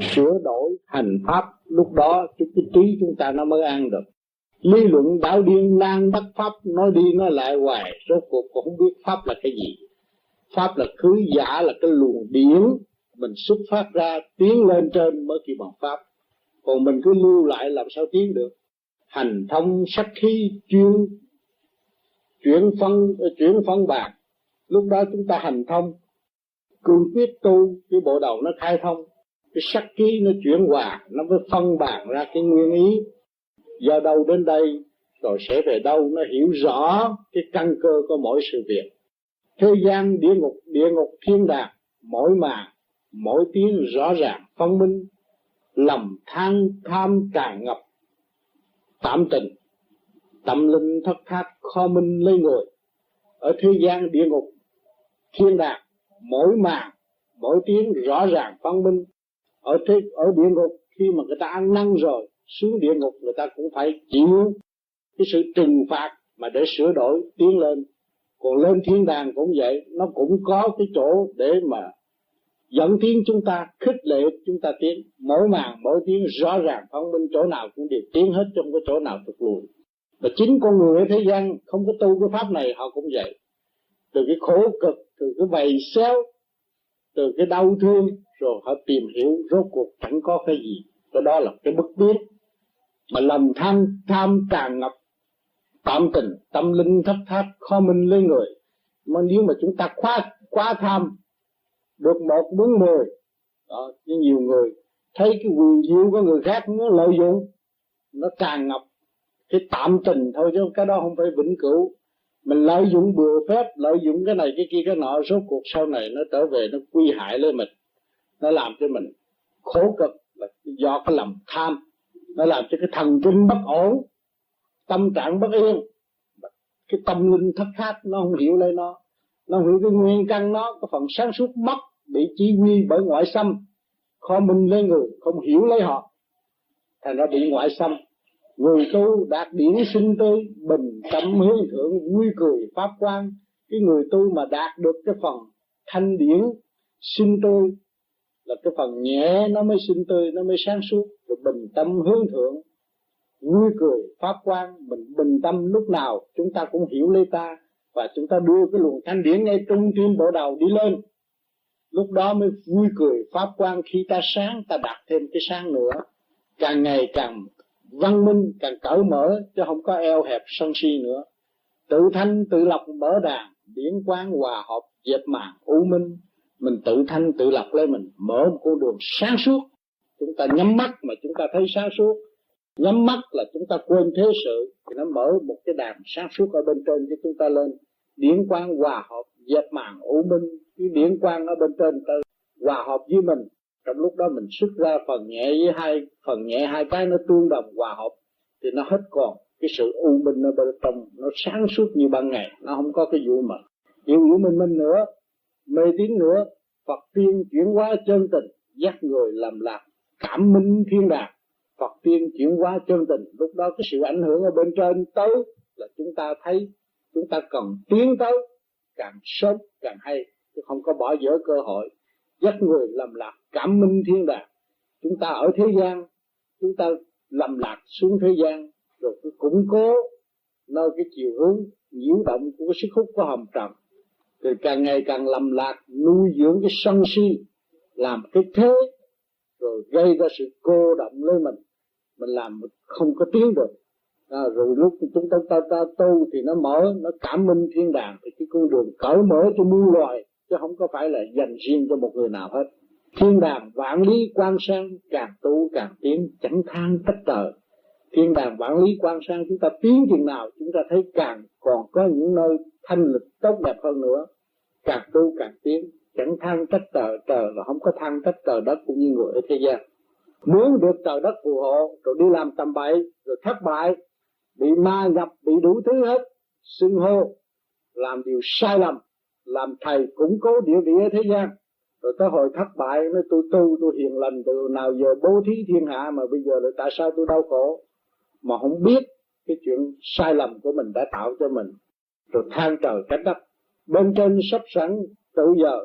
sửa đổi hành pháp, lúc đó cái trí chúng ta nó mới ăn được. Lý luận đạo điên nan bắt pháp, nói đi nói lại hoài, số cuộc cũng không biết pháp là cái gì. Pháp là khứ giả, là cái luồng điển. Mình xuất phát ra, tiến lên trên mới kêu bằng pháp. Còn mình cứ lưu lại làm sao tiến được? Hành thông sắc khí chuyên, chuyển phân chuyển phân bạc. Lúc đó chúng ta hành thông. Cương quyết tu, cái bộ đầu nó khai thông cái sắc trí nó chuyển hòa nó mới phân bạc ra cái nguyên ý. Do đâu đến đây, rồi sẽ về đâu, nó hiểu rõ cái căn cơ của mỗi sự việc. Thế gian, địa ngục địa ngục thiên đàng, mỗi màn mỗi tiếng rõ ràng, phân minh lầm than tham tràn ngập, tạm tình, tâm linh thất thát kho minh lấy người ở thế gian, địa ngục, thiên đàng, mỗi màn mỗi tiếng rõ ràng, phân minh ở thế, ở địa ngục, khi mà người ta ăn năn rồi, xuống địa ngục, người ta cũng phải chịu cái sự trừng phạt mà để sửa đổi, tiến lên. Còn lên thiên đàng cũng vậy, nó cũng có cái chỗ để mà dẫn tiến chúng ta, khích lệ chúng ta tiến. Mỗi màn mỗi tiếng, rõ ràng phân minh, chỗ nào cũng đều tiến hết trong cái chỗ nào tụt lùi. Và chính con người ở thế gian không có tu cái pháp này, họ cũng vậy. Từ cái khổ cực, từ cái bầy xéo từ cái đau thương rồi họ tìm hiểu rốt cuộc chẳng có cái gì. Cái đó là cái bất biết. Mà lòng tham tham tràn ngập tạm tình, tâm linh thấp tháp khó minh lên người. Mà nếu mà chúng ta quá quá tham, được một muốn mười, đó nhiều người, thấy cái quyền diệu của người khác nó lợi dụng, nó tràn ngập cái tạm tình thôi chứ cái đó không phải vĩnh cửu mình lợi dụng bừa phép, lợi dụng cái này, cái kia, cái nọ, số cuộc sau này nó trở về, nó quy hại lên mình. Nó làm cho mình khổ cực, là do cái lòng tham. Nó làm cho cái thần kinh bất ổn, tâm trạng bất yên. Cái tâm linh thất khát nó không hiểu lấy nó. Nó không hiểu cái nguyên căn nó, cái phần sáng suốt mất, bị chỉ huy bởi ngoại xâm. Khó minh lên người, không hiểu lấy họ. Thành ra bị ngoại xâm người tu đạt điển sinh tươi, bình tâm hướng thượng, vui cười pháp quan cái người tu mà đạt được cái phần thanh điển sinh tươi, là cái phần nhẹ nó mới sinh tươi, nó mới sáng suốt. Rồi bình tâm hướng thượng, vui cười pháp quan mình bình tâm lúc nào chúng ta cũng hiểu lấy ta và chúng ta đưa cái luồng thanh điển ngay trung tim bộ đầu đi lên. Lúc đó mới vui cười pháp quan khi ta sáng, ta đặt thêm cái sáng nữa. Càng ngày càng văn minh càng cởi mở chứ không có eo hẹp sân si nữa. Tự thanh, tự lập mở đàn điển quán hòa hợp, dẹp màn u minh. Mình tự thanh, tự lập lên mình, mở một con đường sáng suốt. Chúng ta nhắm mắt mà chúng ta thấy sáng suốt. Nhắm mắt là chúng ta quên thế sự, thì nó mở một cái đàn sáng suốt ở bên trên cho chúng ta lên. Điển quang hòa hợp, dẹp màn u minh. Cái điển quang ở bên trên ta hòa hợp với mình trong lúc đó mình xuất ra phần nhẹ với hai, phần nhẹ hai cái nó tương đồng hòa hợp, thì nó hết còn. Cái sự u minh ở bên trong, nó sáng suốt như ban ngày, nó không có cái vụ mà. Yêu vũ minh minh nữa, mê tín nữa, Phật tiên chuyển hóa chân tình, dắt người làm lạc, cảm minh thiên đàng. Phật tiên chuyển hóa chân tình, lúc đó cái sự ảnh hưởng ở bên trên tới là chúng ta thấy, chúng ta cần tiến tới, càng sớm càng hay, chứ không có bỏ dở cơ hội. Dắt người làm lạc cảm minh thiên đàng chúng ta ở thế gian chúng ta lầm lạc xuống thế gian rồi cứ củng cố nơi cái chiều hướng nhiễu động của cái sức hút của hồng trần rồi càng ngày càng lầm lạc nuôi dưỡng cái sân si làm cái thế rồi gây ra sự cô động lên mình. Mình làm không có tiếng được. À, rồi lúc chúng ta, ta ta tu thì nó mở nó cảm minh thiên đàng thì cái con đường cởi mở cho muôn loài chứ không có phải là dành riêng cho một người nào hết thiên đàng vạn lý quan sang càng tu càng tiến chẳng than trách tờ. thiên đàng vạn lý quan sang chúng ta tiến chừng nào, chúng ta thấy càng còn có những nơi thanh lịch tốt đẹp hơn nữa. Càng tu càng tiến chẳng than trách tờ tờ là không có than trách tờ đất cũng như người ở thế gian. Muốn được tờ đất phù hộ, rồi đi làm tầm bậy, rồi thất bại, bị ma nhập, bị đủ thứ hết, xưng hô, làm điều sai lầm, làm thầy củng cố địa vị ở thế gian rồi tới hồi thất bại nói tôi tu, tôi hiền lành từ nào giờ bố thí thiên hạ mà bây giờ là tại sao tôi đau khổ? Mà không biết cái chuyện sai lầm của mình đã tạo cho mình. Rồi than trời trách đất. Bên trên sắp sẵn tự giờ,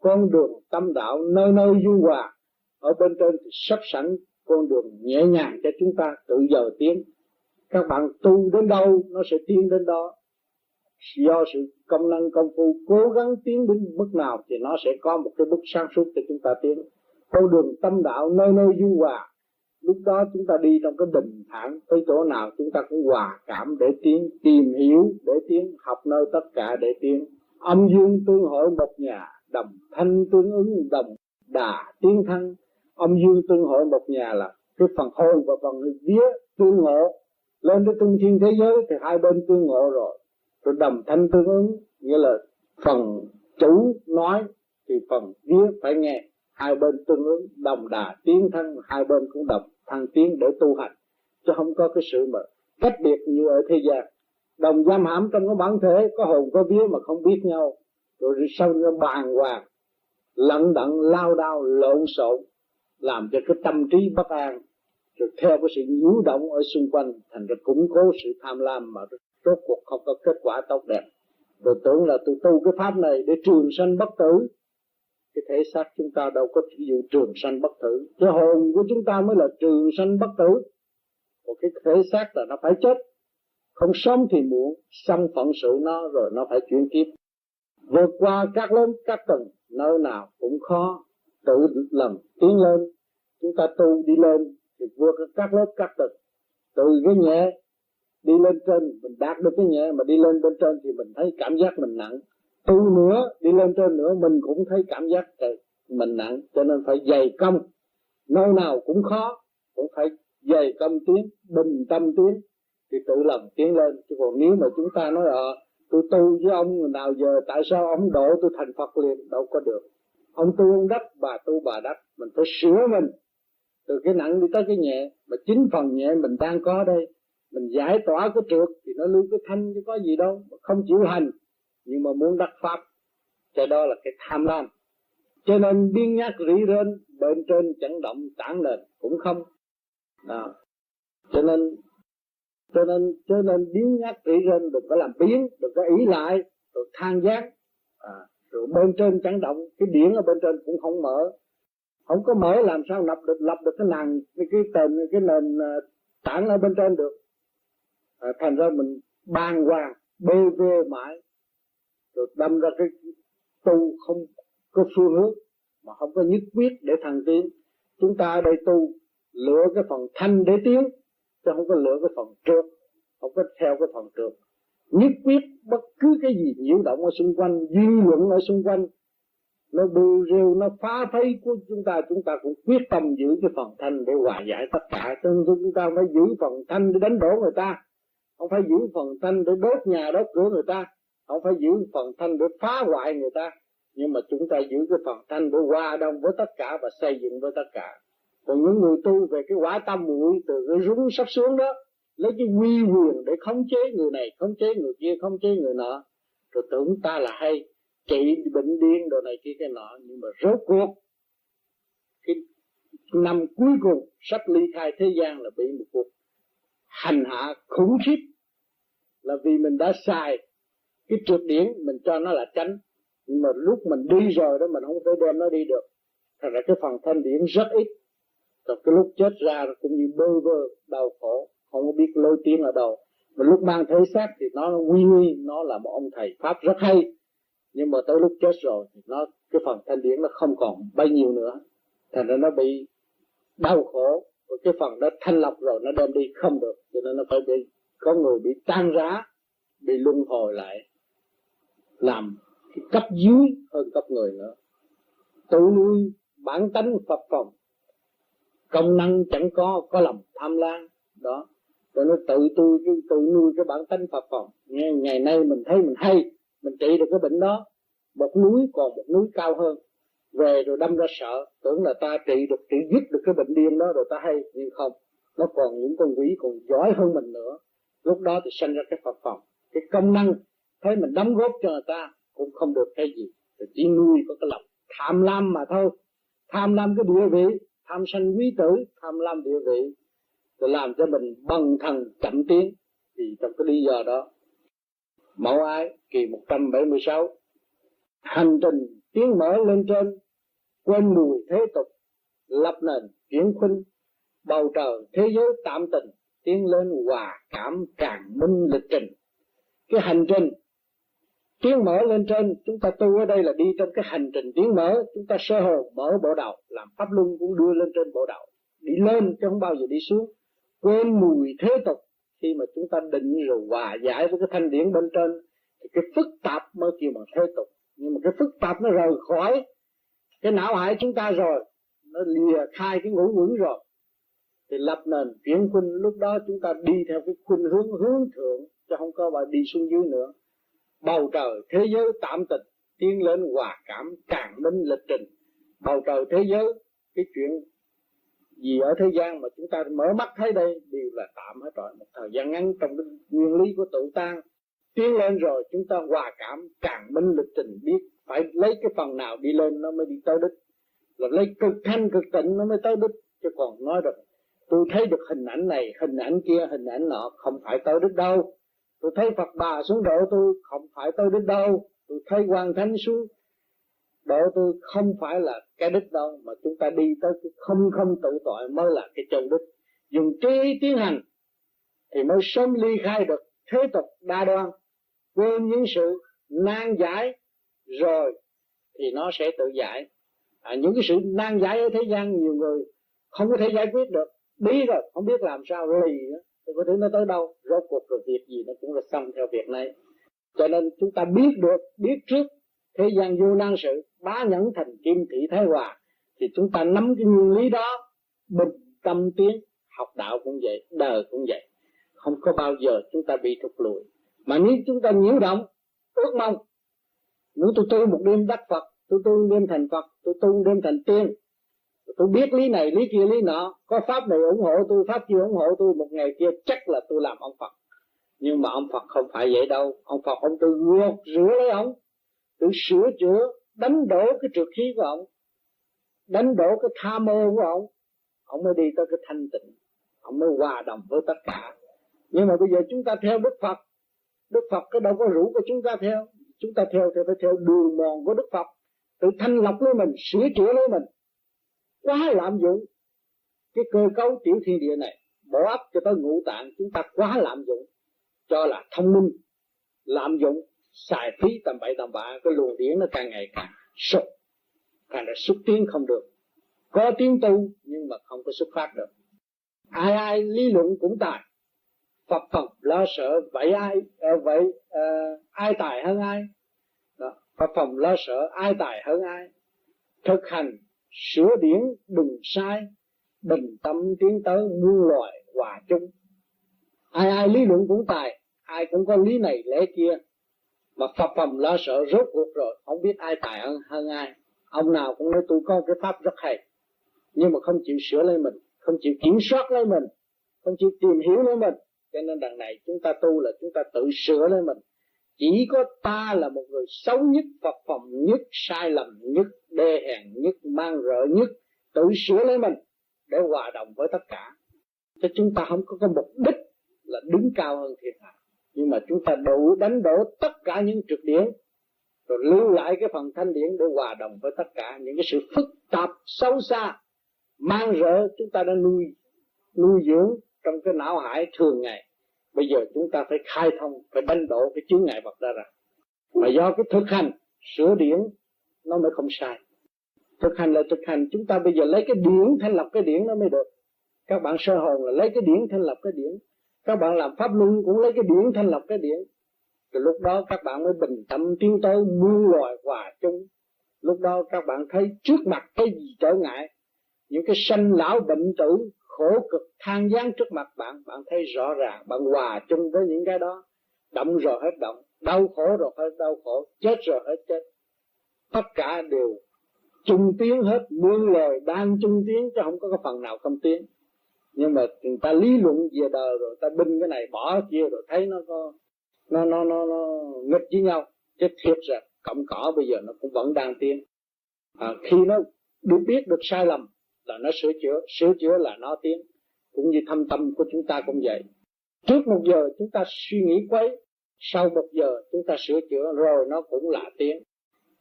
con đường tâm đạo nơi nơi du hòa. Ở bên trên thì sắp sẵn con đường nhẹ nhàng cho chúng ta tự giờ tiến. Các bạn tu đến đâu, nó sẽ tiến đến đó do sự công năng công phu cố gắng tiến đến mức nào thì nó sẽ có một cái bước sáng suốt để chúng ta tiến. Con đường tâm đạo nơi nơi du hòa, lúc đó chúng ta đi trong cái bình thản, tới chỗ nào chúng ta cũng hòa cảm để tiến, tìm hiểu, để tiến, học nơi tất cả để tiến. Âm dương tương hội một nhà, đồng thanh tương ứng, đồng đà tiến thân âm dương tương hội một nhà là cái phần hồn và phần vía tương ngộ. Lên tới trung thiên thế giới thì hai bên tương ngộ rồi rồi đồng thanh tương ứng, nghĩa là phần chủ nói thì phần vía phải nghe. Hai bên tương ứng, đồng đà tiến thân, hai bên cũng đồng thăng tiến để tu hành. Chứ không có cái sự mà cách biệt như ở thế gian. Đồng giam hãm trong cái bản thể, có hồn, có vía mà không biết nhau. Rồi sau nó bàn hoàng lận đận lao đao, lộn xộn, làm cho cái tâm trí bất an. Rồi theo cái sự nhiễu động ở xung quanh, thành ra củng cố sự tham lam mà rốt cuộc không có kết quả tốt đẹp. Rồi tưởng là tôi tu cái pháp này để trường sanh bất tử. Cái thể xác chúng ta đâu có ví dụ trường sanh bất tử. Cái hồn của chúng ta mới là trường sanh bất tử. Còn cái thể xác là nó phải chết. Không sống thì muộn. Xong phận sự nó rồi nó phải chuyển kiếp. Vượt qua các lớn các tầng. Nơi nào cũng khó. Tự làm tiến lên. Chúng ta tu đi lên thì vượt các lớp các tầng. Từ cái nhẹ đi lên trên, mình đạt được cái nhẹ mà đi lên bên trên thì mình thấy cảm giác mình nặng. Tu nữa, đi lên trên nữa, mình cũng thấy cảm giác mình nặng. Cho nên phải dày công. Nơi nào cũng khó, cũng phải dày công tiến, bình tâm tiến, thì tự lòng tiến lên. Chứ còn nếu mà chúng ta nói ờ tôi tu với ông, nào giờ, tại sao ông độ tôi thành Phật liền? Đâu có được. Ông tu ông đắc bà tu bà đắc mình phải sửa mình. Từ cái nặng đi tới cái nhẹ, mà chính phần nhẹ mình đang có đây mình giải tỏa cái trượt thì nó lưu cái thanh chứ có gì đâu không chịu hành. Nhưng mà muốn đắc pháp cho đó là cái tham lam. Cho nên biên nhắc rỉ rên bên trên chẳng động tản nền cũng không. Đó. cho nên cho nên cho nên biến nhắc rỉ rên đừng có làm biến đừng có ý lại rồi than giác à, rồi bên trên chẳng động cái điển ở bên trên cũng không mở. Không có mở làm sao lập được lập được cái nàng cái tên cái nền à, tảng ở bên trên được à, thành ra mình ban hoàng bê vê mãi. Rồi đâm ra cái tu không có phương hướng mà không có nhất quyết để thăng tiến. Chúng ta ở đây tu lựa cái phần thanh để tiến chứ không có lựa cái phần trượt không có theo cái phần trượt. Nhất quyết bất cứ cái gì nhiễu động ở xung quanh dư luận ở xung quanh nó bù rêu nó phá thấy của chúng ta chúng ta cũng quyết tâm giữ cái phần thanh để hòa giải tất cả. Cho nên chúng ta phải giữ phần thanh để đánh đổ người ta không phải giữ phần thanh để đốt nhà đốt cửa người ta. Không phải giữ phần thanh để phá hoại người ta. Nhưng mà chúng ta giữ cái phần thanh để hòa đồng với tất cả và xây dựng với tất cả. Còn những người tu về cái quả tâm muội từ cái rúng sắp xuống đó, lấy cái quy quyền để khống chế người này, khống chế người kia, khống chế người nọ, rồi tưởng ta là hay, trị bệnh điên đồ này kia cái nọ. Nhưng mà rốt cuộc, cái năm cuối cùng, sắp ly khai thế gian là bị một cuộc hành hạ khủng khiếp là vì mình đã xài cái trượt điển mình cho nó là tránh. Nhưng mà lúc mình đi rồi đó, mình không thể đem nó đi được. Thật ra cái phần thanh điển rất ít. Rồi cái lúc chết ra cũng như bơ vơ, đau khổ, không có biết lối tiếng ở đâu. Mà lúc mang thế xác thì nó nguy nguy nó là một ông thầy pháp rất hay. Nhưng mà tới lúc chết rồi thì nó, cái phần thanh điển nó không còn bao nhiêu nữa. Thành ra nó bị đau khổ rồi cái phần đó thanh lọc rồi nó đem đi không được, cho nên nó phải bị, có người bị tan rã, bị luân hồi lại, làm cái cấp dưới hơn cấp người nữa. Tự nuôi bản tánh phật phòng. Công năng chẳng có có lòng tham lam đó. Rồi nó tự tu, tự nuôi cái bản tánh phật phòng. Nghe ngày nay mình thấy mình hay, mình trị được cái bệnh đó, một núi còn một núi cao hơn về rồi đâm ra sợ. Tưởng là ta trị được, trị dứt được cái bệnh điên đó rồi ta hay, nhưng không. Nó còn những con quỷ còn giỏi hơn mình nữa. Lúc đó thì sinh ra cái phật phòng. Cái công năng thấy mình đóng góp cho người ta cũng không được cái gì. Thì chỉ nuôi có cái lòng tham lam mà thôi. Tham lam cái địa vị, tham sanh quý tử, tham lam địa vị, rồi làm cho mình bằng thần chậm tiến. Thì trong cái lý do đó, mẫu ái kỳ 176 hành trình tiến mở lên trên quên mùi thế tục, lập nền chuyển khuynh, bầu trời thế giới tạm tình tiến lên hòa cảm càng minh lịch trình. Cái hành trình tiến mở lên trên, chúng ta tu ở đây là đi trong cái hành trình tiến mở, chúng ta sơ hồn mở bộ đầu, làm pháp luân cũng đưa lên trên bộ đầu. Đi lên chứ không bao giờ đi xuống. Quên mùi thế tục, khi mà chúng ta định rồi hòa giải với cái thanh điển bên trên, thì cái phức tạp mới kêu bằng thế tục. Nhưng mà cái phức tạp nó rời khỏi cái não hải chúng ta rồi, nó lìa khai cái ngũ quỷ rồi. Thì lập nền chuyển khuynh, lúc đó chúng ta đi theo cái khuynh hướng hướng thượng, chứ không có mà đi xuống dưới nữa. Bầu trời thế giới tạm tịch, tiến lên hòa cảm càng minh lịch trình. Bầu trời thế giới, cái chuyện gì ở thế gian mà chúng ta mở mắt thấy đây, đều là tạm hết rồi. Một thời gian ngắn trong cái nguyên lý của tự tan tiến lên rồi, chúng ta hòa cảm càng minh lịch trình, biết phải lấy cái phần nào đi lên nó mới đi tới đích. Rồi lấy cực thanh cực tịnh nó mới tới đích. Chứ còn nói được, tôi thấy được hình ảnh này, hình ảnh kia, hình ảnh nọ không phải tới đích đâu. Tôi thấy Phật bà xuống độ tôi không phải tới đích đâu. Tôi thấy quan thánh xuống độ tôi không phải là cái đích đâu, mà chúng ta đi tới cái không không tự tội mới là cái chân đích. Dùng trí tiến hành thì mới sớm ly khai được thế tục đa đoan, quên những sự nan giải rồi thì nó sẽ tự giải. À, những cái sự nan giải ở thế gian nhiều người không có thể giải quyết được. Bí rồi không biết làm sao lì nữa. Thì có thể nó tới đâu rốt cuộc rồi việc gì nó cũng là xong theo việc này. Cho nên chúng ta biết được biết trước thế gian vô năng sự bá nhẫn thành kim thị thái hòa thì chúng ta nắm cái nguyên lý đó bình tâm tiến học đạo cũng vậy đời cũng vậy. Không có bao giờ chúng ta bị thụt lùi. Mà nếu chúng ta nhiễu động ước mong nếu tôi tu một đêm đắc Phật, tôi tu một đêm thành Phật, tôi tu một đêm thành tiên, tôi biết lý này, lý kia, lý nọ, có pháp này ủng hộ tôi, pháp kia ủng hộ tôi, một ngày kia chắc là tôi làm ông Phật. Nhưng mà ông Phật không phải vậy đâu. Ông Phật, ông tôi gột rửa lấy ông, tự sửa chữa, đánh đổ cái trượt khí của ông, đánh đổ cái tham mơ của ông. Ông mới đi tới cái thanh tịnh. Ông mới hòa đồng với tất cả. Nhưng mà bây giờ chúng ta theo Đức Phật. Đức Phật cái đâu có rủ của chúng ta theo chúng ta theo thì phải theo đường mòn của Đức Phật, tự thanh lọc lấy mình, sửa chữa lấy mình. Quá lạm dụng. Cái cơ cấu tiểu thiên địa này bỏ ấp cho tới ngũ tạng, chúng ta quá lạm dụng. Cho là thông minh. Lạm dụng, xài phí tầm bậy tầm bạ, cái luồng điển nó càng ngày càng sụp. Càng là xúc tiến không được. Có tiếng tu, nhưng mà không có xuất phát được. Ai ai lý luận cũng tài phật phật lo sợ vậy ai à, vậy à, ai tài hơn ai? Đó. phật phồng lo sợ ai tài hơn ai? Thực hành sửa điển đừng sai bình tâm tiến tới muôn loài hòa chung. Ai ai lý luận cũng tài ai cũng có lý này lẽ kia. Mà phật phồng lo sợ rốt cuộc rồi không biết ai tài hơn, hơn ai. Ông nào cũng nói tôi có cái pháp rất hay. Nhưng mà không chịu sửa lấy mình không chịu kiểm soát lấy mình không chịu tìm hiểu lấy mình cho nên đằng này chúng ta tu là chúng ta tự sửa lấy mình. Chỉ có ta là một người xấu nhất, phật phòng nhất, sai lầm nhất, đê hèn nhất, mang rợ nhất, tự sửa lấy mình để hòa đồng với tất cả. Cho chúng ta không có cái mục đích là đứng cao hơn thiên hạ. Nhưng mà chúng ta đủ đánh đổ tất cả những trực điển, rồi lưu lại cái phần thanh điển để hòa đồng với tất cả những cái sự phức tạp sâu xa, mang rỡ chúng ta đã nuôi nuôi dưỡng trong cái não hải thường ngày. Bây giờ chúng ta phải khai thông, phải đánh đổ cái chướng ngại vật ra ra. Mà do cái thực hành sửa điển, nó mới không sai. Thực hành là thực hành, chúng ta bây giờ lấy cái điển thanh lập cái điển nó mới được. Các bạn sơ hồn là lấy cái điển thanh lập cái điển. Các bạn làm pháp luân cũng lấy cái điển thanh lập cái điển. Rồi lúc đó các bạn mới bình tâm tiến tới muôn loài hòa chung. Lúc đó các bạn thấy trước mặt cái gì trở ngại? Những cái sanh lão bệnh tử khổ cực than gián trước mặt bạn bạn thấy rõ ràng bạn hòa chung với những cái đó. Động rồi hết động đau khổ rồi hết đau khổ chết rồi hết chết. Tất cả đều chung tiếng hết muôn lời đang chung tiếng chứ không có cái phần nào không tiếng. Nhưng mà người ta lý luận về đời rồi ta binh cái này bỏ cái kia rồi thấy nó có nó nó nó, nó nghịch với nhau. Chứ thiệt ra cộng cỏ bây giờ nó cũng vẫn đang tiến à, khi nó được biết được sai lầm là nó sửa chữa sửa chữa là nó tiến. Cũng như thâm tâm của chúng ta cũng vậy. Trước một giờ chúng ta suy nghĩ quấy, sau một giờ chúng ta sửa chữa rồi nó cũng là tiến.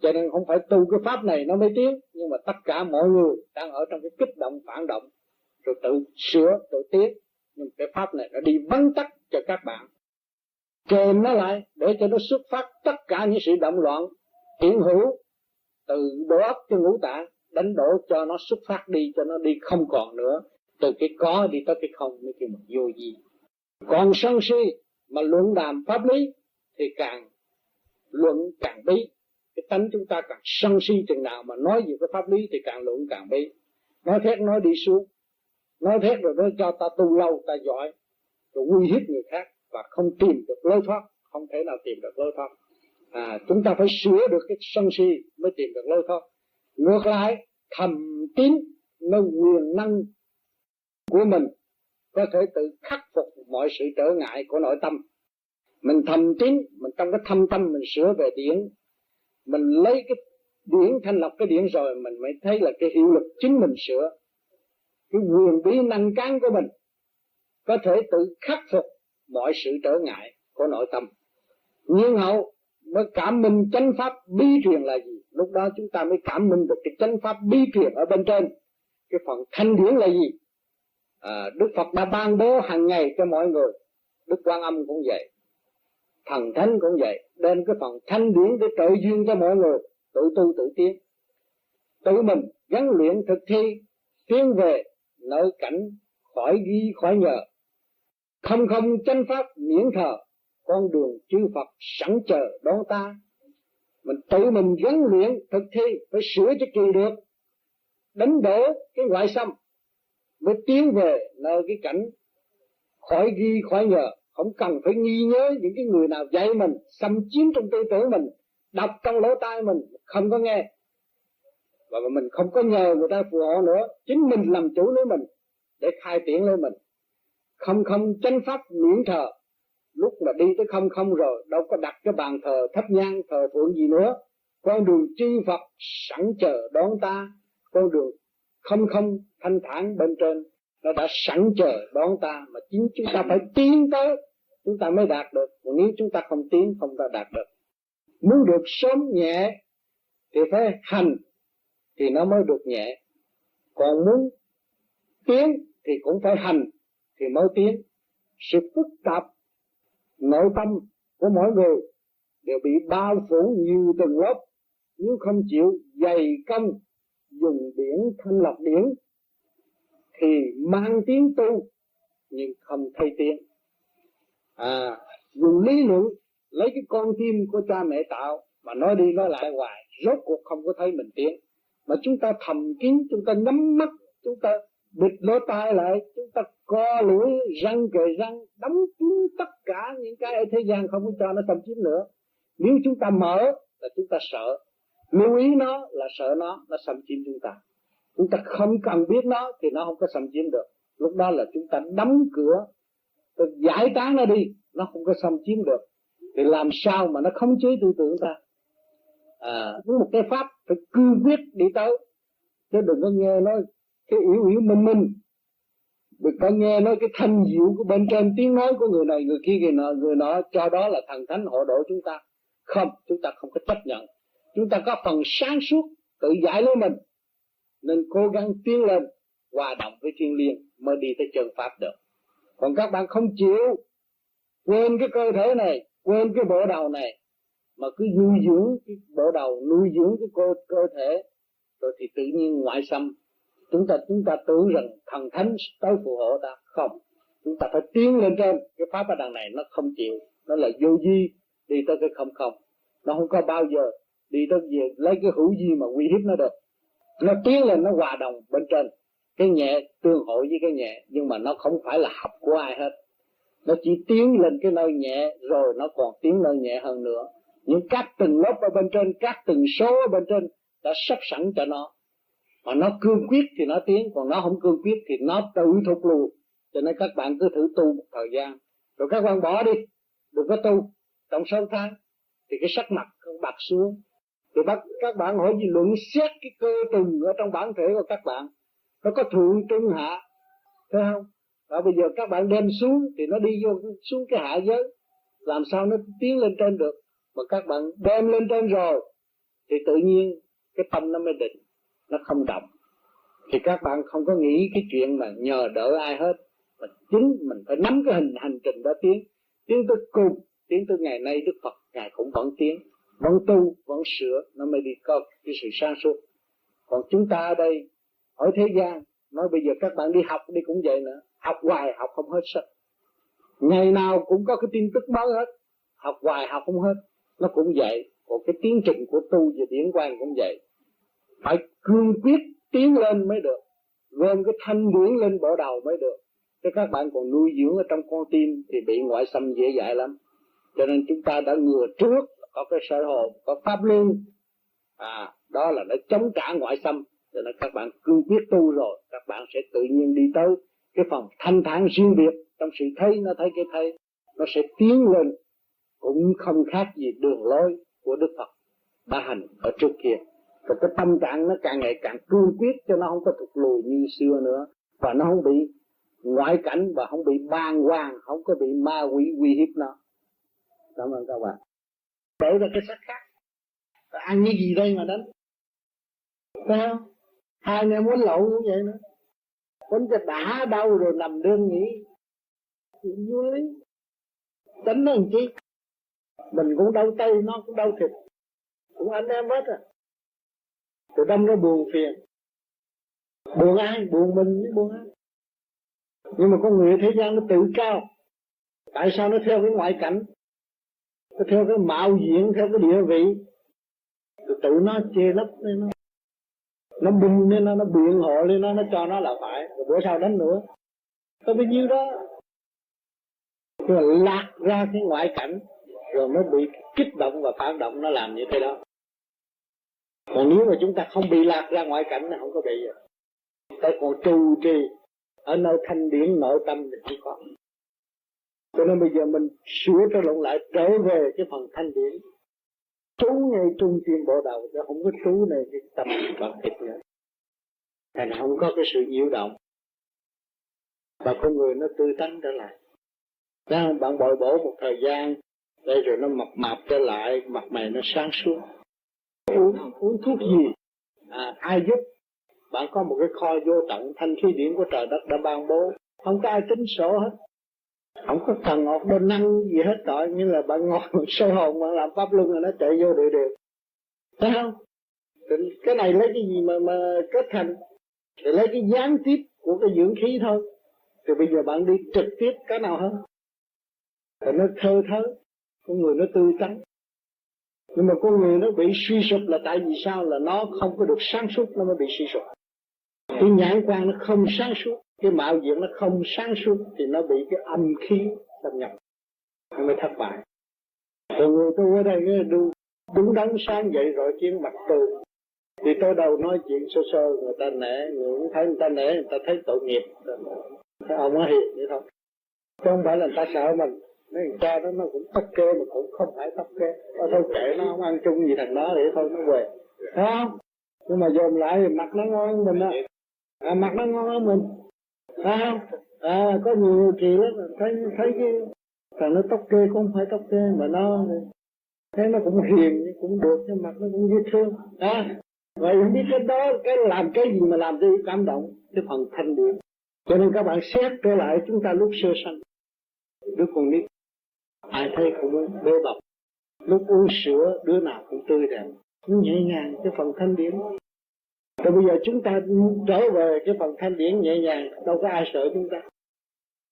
Cho nên không phải tu cái pháp này nó mới tiến, nhưng mà tất cả mọi người đang ở trong cái kích động, phản động, rồi tự sửa, tự tiến. Nhưng cái pháp này nó đi vắng tắt cho các bạn. Kèm nó lại để cho nó xuất phát tất cả những sự động loạn, hiện hữu, từ đó óc cho ngũ tạng đánh đổ cho nó xuất phát đi cho nó đi không còn nữa. Từ cái có đi tới cái không mới kêu một vô gì còn sân si mà luận đàm pháp lý thì càng luận càng bí. Cái tánh chúng ta càng sân si chừng nào mà nói về cái pháp lý thì càng luận càng bí. Nói thét nói đi xuống. Nói thét rồi nói cho ta tu lâu ta giỏi. Rồi uy hiếp người khác và không tìm được lối thoát. Không thể nào tìm được lối thoát. À, chúng ta phải sửa được cái sân si mới tìm được lối thoát ngược lại, thầm tín nó quyền năng của mình có thể tự khắc phục mọi sự trở ngại của nội tâm. Mình thầm tín, mình trong cái thâm tâm mình sửa về điển, mình lấy cái điển thanh lọc cái điển rồi mình mới thấy là cái hiệu lực chính mình sửa. Cái quyền bí năng cán của mình có thể tự khắc phục mọi sự trở ngại của nội tâm. Nhưng hậu mới cảm minh chánh pháp bi truyền là gì? Lúc đó chúng ta mới cảm minh được cái chánh pháp bi truyền ở bên trên. Cái phần thanh điển là gì? À, đức phật đã ban bố hàng ngày cho mọi người. Đức quan âm cũng vậy. Thần thánh cũng vậy. Đem cái phần thanh điển để trợ duyên cho mọi người tự tu tự tiến. Tự mình gắn luyện thực thi tiến về nơi cảnh khỏi ghi khỏi nhờ. Không không chánh pháp miễn thờ con đường chư Phật sẵn chờ đón ta. Mình tự mình gắn luyện thực thi, phải sửa cho kỳ được. Đánh đổ cái ngoại xâm, mới tiến về nơi cái cảnh khỏi ghi, khỏi nhờ không cần phải nghi nhớ những cái người nào dạy mình, xâm chiếm trong tư tưởng mình đọc trong lỗ tai mình, không có nghe. Và mình không có nhờ người ta phù hộ nữa, chính mình làm chủ lấy mình để khai triển lấy mình. Không không chánh pháp miễn thờ lúc mà đi tới không không rồi, đâu có đặt cái bàn thờ thấp nhang, thờ phượng gì nữa. Con đường chư Phật sẵn chờ đón ta. Con đường không không thanh thản bên trên, nó đã sẵn chờ đón ta mà chính chúng ta phải tiến tới. Chúng ta mới đạt được. Còn nếu chúng ta không tiến, không ta đạt được. Muốn được sớm nhẹ thì phải hành, thì nó mới được nhẹ. Còn muốn tiến thì cũng phải hành, thì mới tiến. Sự phức tạp nội tâm của mỗi người đều bị bao phủ nhiều tầng lớp, nếu không chịu dày công dùng điển thanh lọc điển, thì mang tiếng tu nhưng không thay tiếng. À dùng lý luận lấy cái con tim của cha mẹ tạo mà nói đi nói lại hoài, rốt cuộc không có thấy mình tiến. Mà chúng ta thầm kín, chúng ta nhắm mắt, chúng ta bịt lỗ tai lại, chúng ta co lưỡi răng kề răng, đóng kín tất cả những cái ở thế gian không có cho nó xâm chiếm nữa. Nếu chúng ta mở là chúng ta sợ. Lưu ý nó là sợ nó nó xâm chiếm chúng ta. Chúng ta không cần biết nó thì nó không có xâm chiếm được. Lúc đó là chúng ta đóng cửa giải tán nó đi, nó không có xâm chiếm được. Thì làm sao mà nó khống chế tư tưởng ta? À với một cái pháp phải cương quyết đi tới. Chứ đừng có nghe nói cái yếu yếu minh minh. Được ta nghe nói cái thanh diệu của bên trên tiếng nói của người này, người kia người nọ người nọ, cho đó là thần thánh hộ độ chúng ta. Không, chúng ta không có chấp nhận. Chúng ta có phần sáng suốt, tự giải lấy mình. Nên cố gắng tiến lên, hòa đồng với thiên liêng mới đi tới chân pháp được. Còn các bạn không chịu quên cái cơ thể này, quên cái bộ đầu này, mà cứ nuôi dưỡng cái bộ đầu, nuôi dưỡng cái cơ cơ thể, rồi thì tự nhiên ngoại xâm chúng ta chúng ta tưởng rằng thần thánh tới phù hộ ta. Không. Chúng ta phải tiến lên trên. Cái pháp ở đằng này nó không chịu. Nó là vô di đi tới cái không không. Nó không có bao giờ đi tới gì lấy cái hữu di mà uy hiếp nó được. Nó tiến lên, nó hòa đồng bên trên. Cái nhẹ tương hội với cái nhẹ, nhưng mà nó không phải là học của ai hết. Nó chỉ tiến lên cái nơi nhẹ, rồi nó còn tiến nơi nhẹ hơn nữa. Những các từng lớp ở bên trên, các từng số ở bên trên đã sắp sẵn cho nó mà nó cương quyết thì nó tiến, còn nó không cương quyết thì nó tự thụt lùi. Cho nên các bạn cứ thử tu một thời gian. Rồi các bạn bỏ đi, đừng có tu. Trong sáu tháng thì cái sắc mặt không bạc xuống. Thì bắt các bạn hỏi gì luận xét cái cơ từng ở trong bản thể của các bạn. Nó có thượng, trung, hạ, thấy không? Và bây giờ các bạn đem xuống thì nó đi vô xuống cái hạ giới. Làm sao nó tiến lên trên được? Mà các bạn đem lên trên rồi thì tự nhiên cái tâm nó mới định nó không động. Thì các bạn không có nghĩ cái chuyện mà nhờ đỡ ai hết. Mà chính mình phải nắm cái hình hành trình đó tiến. Tiến tới cùng, tiến tới ngày nay đức phật, ngài cũng vẫn tiến. Vẫn tu, vẫn sửa, nó mới đi có cái sự sáng suốt. Còn chúng ta ở đây, ở thế gian, nói bây giờ các bạn đi học đi cũng vậy nữa. Học hoài học không hết sức. Ngày nào cũng có cái tin tức mới hết. Học hoài học không hết. Nó cũng vậy. Còn cái tiến trình của tu và điển quan cũng vậy phải cương quyết tiến lên mới được, gom cái thanh điển lên bỏ đầu mới được. Thế các bạn còn nuôi dưỡng ở trong con tim thì bị ngoại xâm dễ dãi lắm. Cho nên chúng ta đã ngừa trước, có cái sở hồn, có pháp luân. À đó là nó chống trả ngoại xâm. Cho nên các bạn cương quyết tu rồi, các bạn sẽ tự nhiên đi tới cái phòng thanh thản riêng biệt trong sự thấy, nó thấy cái thấy, nó sẽ tiến lên. Cũng không khác gì đường lối của Đức Phật đã hành ở trước kia và cái tâm trạng nó càng ngày càng cương quyết cho nó không có thụt lùi như xưa nữa. Và nó không bị ngoại cảnh và không bị ban hoàng, không có bị ma quỷ uy hiếp nó. Cảm ơn các bạn. Để ra cái sắc khác. Ăn cái gì đây mà đánh? Sao không? Hai anh em muốn lậu cũng vậy nữa. Muốn cho đã đau rồi nằm đơn nghỉ. Chuyện vô lý đánh nó làm chi? Mình cũng đau tay, nó cũng đau thịt. Cũng anh em hết à rồi đâm nó buồn phiền. Buồn ai? Buồn mình với buồn ai. Nhưng mà con người thế gian nó tự cao. Tại sao nó theo cái ngoại cảnh? Nó theo cái mạo diện theo cái địa vị. Rồi tự nó chê lấp lên nó nó bung lên nó nó biện hộ lên nó nó cho nó là phải. Rồi bữa sau đánh nữa. Có bao nhiêu đó. Rồi lạc ra cái ngoại cảnh. Rồi nó bị kích động và phản động, nó làm như thế đó còn nếu mà chúng ta không bị lạc ra ngoại cảnh thì không có bị rồi. Ta còn trù trì ở nơi thanh điển nội tâm thì không có. Cho nên bây giờ mình sửa trở lộn lại trở về cái phần thanh điển. Trú ngay trung tim bộ đầu chứ không có trú này cái tâm và thịt nữa. Thành không có cái sự nhiễu động. Và con người nó tươi tắn trở lại. Đó, bạn bồi bổ một thời gian đây rồi nó mập mạp trở lại mặt mày nó sáng suốt uống uống thuốc gì? À, ai giúp? Bạn có một cái kho vô tận thanh khí điển của trời đất đã ban bố. Không có ai tính sổ hết. Không có cần ngọt đô năng gì hết tội như là bạn ngồi sâu hồn mà làm pháp luân rồi nó chạy vô địa đều thấy không? Cái này lấy cái gì mà mà kết thành? Thì lấy cái gián tiếp của cái dưỡng khí thôi. Thì bây giờ bạn đi trực tiếp cái nào hơn thì nó thơ thớ con người nó tươi tắn nhưng mà con người nó bị suy sụp là tại vì sao? Là nó không có được sáng suốt, nó mới bị suy sụp. Cái nhãn quan nó không sáng suốt, cái mạo diện nó không sáng suốt thì nó bị cái âm khí xâm nhập. Nó mới thất bại. Rồi người, tôi ở đây cái đu đúng đắn sáng dậy rồi chiến mặt tôi thì tôi đầu nói chuyện sơ sơ, người ta nể, người cũng thấy người ta nể, người ta thấy tội nghiệp. Thấy ông nó hiền vậy thôi. Chứ không phải là người ta sợ mình nói cha đó nó cũng tóc kê mà cũng không phải tóc kê nó thôi kệ nó không ăn chung gì thằng đó để thôi nó về thấy không? Nhưng mà dồn lại thì mặt nó ngon hơn mình á. À, mặt nó ngon hơn mình. Thấy không? À có nhiều người kỳ lắm thấy thấy cái thằng nó tóc kê cũng không phải tóc kê mà nó thấy nó cũng hiền cũng được nhưng mặt nó cũng dễ thương. À vậy không biết cái đó cái làm cái gì mà làm cho cảm động cái phần thanh điển. Cho nên các bạn xét trở lại chúng ta lúc sơ sanh. Đứa con nít ai thấy cũng bê bọc. Lúc uống sữa, đứa nào cũng tươi đẹp. Nhẹ nhàng, cái phần thanh điển. Rồi bây giờ chúng ta trở về cái phần thanh điển nhẹ nhàng, đâu có ai sợ chúng ta.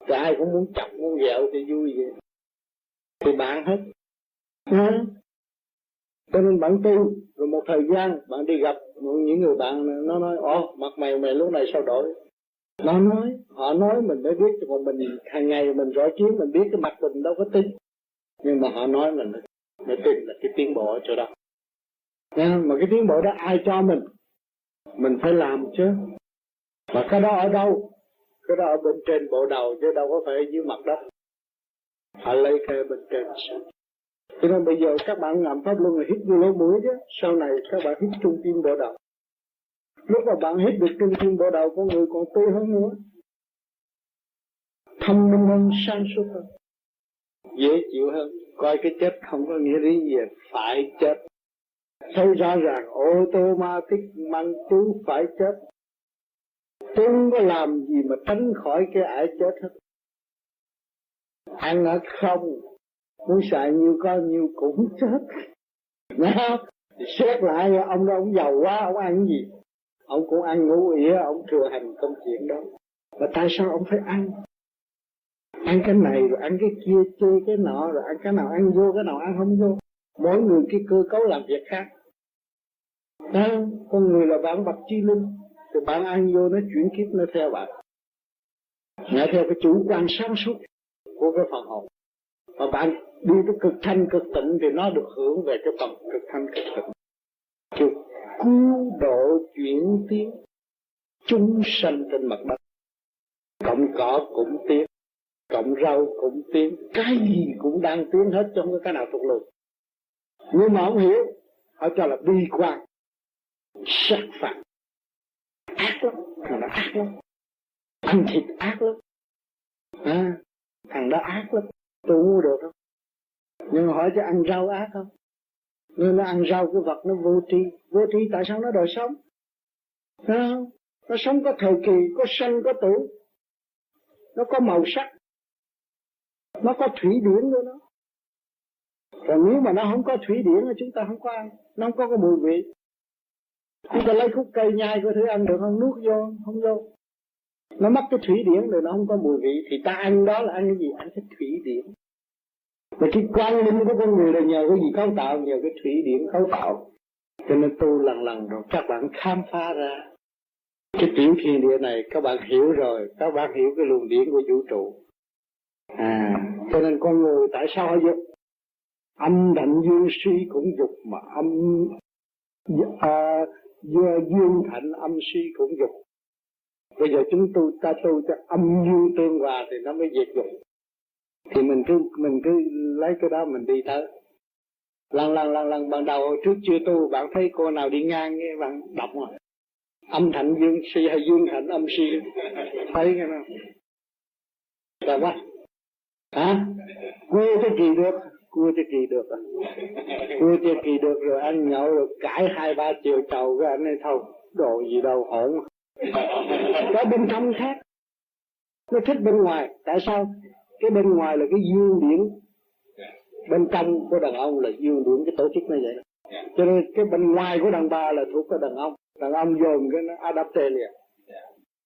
Thì ai cũng muốn chọc, muốn dẹo thì vui vậy. Thì bạn hết. À. cho nên bạn tu, rồi một thời gian bạn đi gặp những người bạn nó nói, ồ, mặt mày mày lúc này sao đổi? Nó nói, họ nói mình mới biết, còn mình hàng ngày mình rõ chiếu, mình biết cái mặt mình đâu có tin nhưng mà họ nói là mới tin là cái tiến bộ ở chỗ đó. Nên mà cái tiến bộ đó ai cho mình? Mình phải làm chứ. Mà cái đó ở đâu? Cái đó ở bên trên bộ đầu chứ đâu có phải dưới mặt đất. Họ lấy cái bên trên. Cho nên bây giờ các bạn làm pháp luân là hít vô lỗ mũi chứ. Sau này các bạn hít trung tim bộ đầu. Lúc mà bạn hít được trung tim bộ đầu con người còn tươi hơn nữa. Thông minh hơn, sáng suốt hơn dễ chịu hơn. Coi cái chết không có nghĩa lý gì, phải chết. Thấy rõ ràng ô tô ma tích mang chú phải chết. Tôi không có làm gì mà tránh khỏi cái ải chết hết? Ăn ở không, muốn xài nhiêu có nhiêu cũng chết. Nha? Xét lại, ông đó, ông giàu quá, ông ăn gì? Ông cũng ăn ngủ ỉa, Ông thừa hành công chuyện đó. Mà tại sao ông phải ăn? Ăn cái này rồi ăn cái kia chơi cái nọ Rồi ăn cái nào ăn vô cái nào ăn không vô. Mỗi người cái cơ cấu làm việc khác. Đó, Con người là bạn bậc chi linh. Thì bạn ăn vô nó chuyển kiếp nó theo bạn. Nó theo cái chủ quan sáng suốt Của cái phần hồn. Và bạn đi tới cực thanh cực tịnh thì nó được hưởng về cái phần cực thanh cực tịnh. Chứ cứu độ chuyển tiến chúng sanh trên mặt đất. Cộng cỏ cũng tiến cộng rau cũng tiến cái gì cũng đang tiến hết trong cái nào thuộc lùi. Nhưng mà không hiểu họ cho là bi quan sát phạt. Ác lắm thằng đó ác lắm. Ăn thịt ác lắm. À, thằng đó ác lắm. Tôi ngu được không? Nhưng mà hỏi cho ăn rau ác không? Nhưng nó ăn rau cái vật nó vô tri. Vô tri tại sao nó đòi sống? Thấy không? Nó sống có thời kỳ có sanh có tử nó có màu sắc nó có thủy điển của nó. Còn nếu mà nó không có thủy điển thì chúng ta không có ăn, nó không có cái mùi vị. Chúng ta lấy khúc cây nhai có thứ ăn được không? Nuốt vô, không vô. Nó mất cái thủy điển rồi nó không có mùi vị. Thì ta ăn đó là ăn cái gì? Ăn cái thủy điển. Mà cái quan linh của con người là nhờ cái gì cấu tạo? Nhờ cái thủy điển cấu tạo. Cho nên tu lần lần rồi, các bạn khám phá ra. Cái tiểu thiên địa này, các bạn hiểu rồi. Các bạn hiểu cái luồng điển của vũ trụ à cho nên con người tại sao họ dục âm thạnh dương suy cũng dục mà âm à, dương thạnh âm suy cũng dục. Bây giờ chúng tôi ta tu cho âm dương tương hòa thì nó mới diệt dục. Thì mình cứ mình cứ lấy cái đó mình đi tới. Lần lần lần lần ban đầu trước chưa tu bạn thấy cô nào đi ngang nghe bạn đọc rồi âm thạnh dương si hay dương thạnh âm si thấy cái nào là quá à cua cái kỳ được, cua cái kỳ được à? Cua cái kỳ được rồi ăn nhậu rồi cãi hai ba chiều trầu cái anh ấy thôi, đồ gì đâu hỗn cái bên trong khác, nó thích bên ngoài. Tại sao? Cái bên ngoài là cái dương điển. Bên trong của đàn ông là dương điển, cái tổ chức như vậy. Cho nên cái bên ngoài của đàn bà là thuộc cái đàn ông. Đàn ông dồn cái nó adapte liền.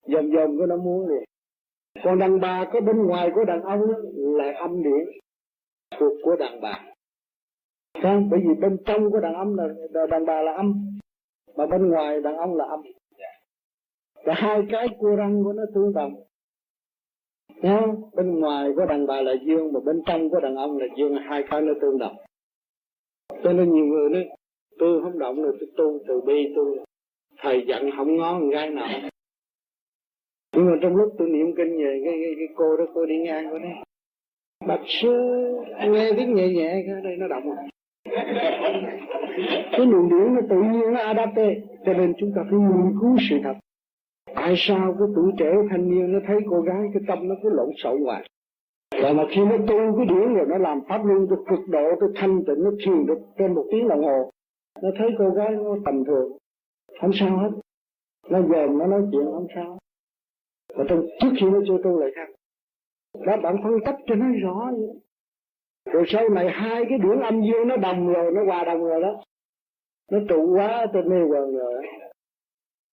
Dồn dồn cái nó muốn liền còn đàn bà có bên ngoài của đàn ông là âm điển thuộc của đàn bà. Không bởi vì bên trong của đàn ông là đàn bà là âm mà bên ngoài đàn ông là âm. Và hai cái cua răng của nó tương đồng. Nha, bên ngoài của đàn bà là dương mà bên trong của đàn ông là dương. Hai cái nó tương đồng. Cho nên nhiều người nói tôi không động được tôi tu từ bi tôi thầy giận không ngó con gái nào nhưng mà trong lúc tôi niệm kinh về cái, cái, cái cô đó cô đi ngang cô đấy bạch sư anh nghe tiếng nhẹ nhẹ cái đây nó động à. cái luồng điển nó tự nhiên nó adapte cho nên chúng ta phải nghiên cứu sự thật. Tại sao cái tuổi trẻ thanh niên nó thấy cô gái cái tâm nó cứ lộn xộn hoài? Và mà khi nó tu cái điển rồi nó làm pháp luân cho cực độ cái thanh tịnh nó thiền được trên một tiếng đồng hồ nó thấy cô gái nó tầm thường. Không sao hết. Nó dòm nó nói chuyện không sao và trong trước khi nó chưa tu lại khác đó bạn phân tích cho nó rõ. Vậy rồi sau này hai cái điểm âm dương nó đồng rồi, nó hòa đồng rồi đó. Nó trụ quá trên mê quần rồi.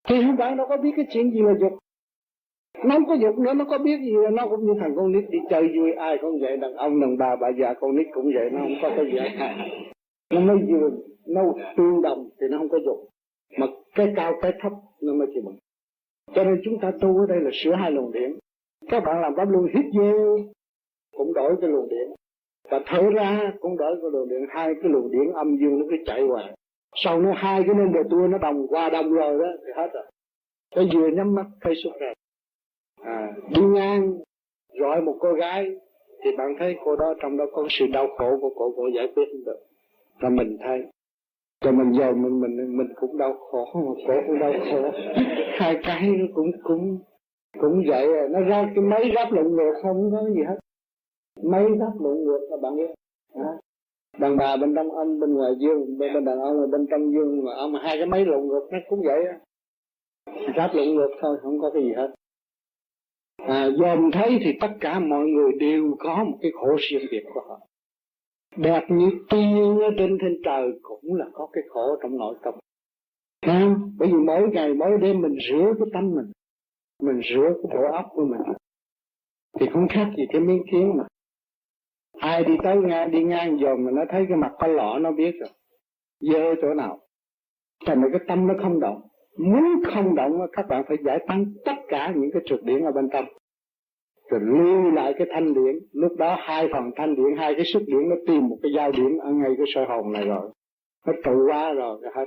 Thì không bạn nó có biết cái chuyện gì là dục. Nó không có dục nữa, nó có biết gì là nó cũng như thằng con nít đi chơi vui, ai cũng vậy, đàn ông, đàn bà bà già, con nít cũng vậy, nó không có cái gì nó mới vừa, nó tương đồng thì nó không có dục. Mà cái cao, cái thấp, nó mới chịu bằng cho nên chúng ta tu ở đây là sửa hai luồng điện. Các bạn làm pháp luân hít vô cũng đổi cái luồng điện. Và thở ra cũng đổi cái luồng điện. Hai cái luồng điện âm dương nó cứ chạy hoài. Sau nó hai cái nên đồ tua nó đồng qua đồng rồi đó thì hết rồi. Cái vừa nhắm mắt thấy xuất ra. À, đi ngang gọi một cô gái thì bạn thấy cô đó trong đó có sự đau khổ của cô cô giải quyết không được. Và mình thấy cho mình giờ mình mình mình cũng đau khổ mà cổ cũng đau khổ hai cái cũng cũng cũng vậy à. nó ra cái máy ráp lộn ngược không có gì hết. Máy ráp lộn ngược là bạn biết à, đàn bà bên trong âm bên ngoài dương bên, bên đàn ông là bên trong dương mà ông hai cái máy lộn ngược nó cũng vậy á. Ráp lộn ngược thôi không có cái gì hết. À, dòm thấy thì tất cả mọi người đều có một cái khổ riêng biệt của họ. Đẹp như tiên ở trên thiên trời cũng là có cái khổ trong nội tâm không? bởi vì mỗi ngày, mỗi đêm mình rửa cái tâm mình mình rửa cái bộ óc của mình. Thì không khác gì cái miếng kiến mà. Ai đi tới ngang, đi ngang dòm mà nó thấy cái mặt có lọ, nó biết rồi. Dơ chỗ nào. Thành ra cái tâm nó không động. Muốn không động các bạn phải giải tăng tất cả những cái trượt điển ở bên trong rồi lưu lại cái thanh điển. Lúc đó hai phần thanh điển, hai cái xúc điển nó tìm một cái giao điểm ở ngay cái sợi hồn này rồi. Nó trụ quá rồi hết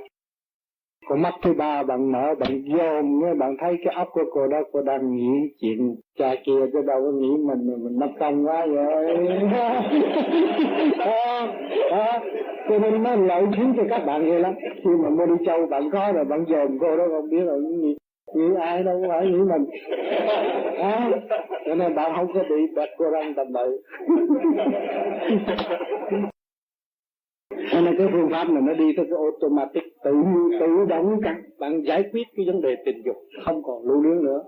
con mắt thứ ba bạn mở bạn dòm nghe bạn thấy cái óc của cô đó cô đang nghĩ chuyện cha kia chứ đâu có nghĩ mình mình mất công quá vậy. À, à, cho nên nó lợi thiếu cho các bạn vậy lắm. Khi mà mua đi châu bạn có rồi bạn dòm cô đó không biết rồi nghĩ nghĩ ai đâu phải nghĩ mình. À, cho nên bạn không có bị bẹt cô răng tầm bậy cho nên cái phương pháp này nó đi theo cái automatic tự tự động cả bạn giải quyết cái vấn đề tình dục không còn lưu luyến nữa.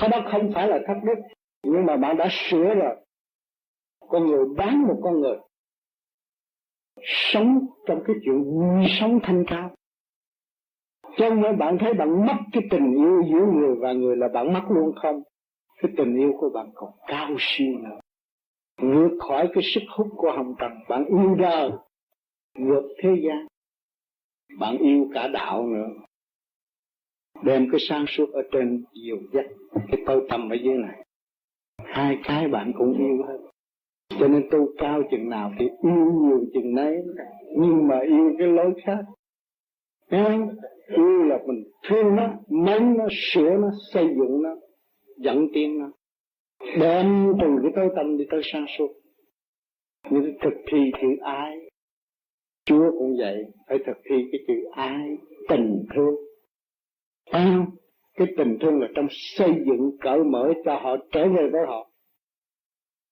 Cái đó không phải là thất đức nhưng mà bạn đã sửa rồi. Con người bán một con người. Sống trong cái chuyện vui sống thanh cao. Cho nên bạn thấy bạn mất cái tình yêu giữa người và người là bạn mất luôn không? Cái tình yêu của bạn còn cao siêu nữa. Vượt khỏi cái sức hút của hồng trần bạn yêu đời vượt thế gian. Bạn yêu cả đạo nữa. Đem cái sáng suốt ở trên dìu dắt cái tâm tâm ở dưới này. Hai cái bạn cũng yêu hết. Cho nên tu cao chừng nào thì yêu nhiều chừng nấy. Nhưng mà yêu cái lối khác. Thấy Yêu là mình thương nó, mến nó, sửa nó, xây dựng nó, dẫn tiến nó. Đem từ cái tối tâm đi tới sáng suốt. Nhưng thực thi chữ ai Chúa cũng vậy, phải thực thi cái chữ ai, tình thương. À, cái tình thương là trong xây dựng cởi mở cho họ trở về với họ.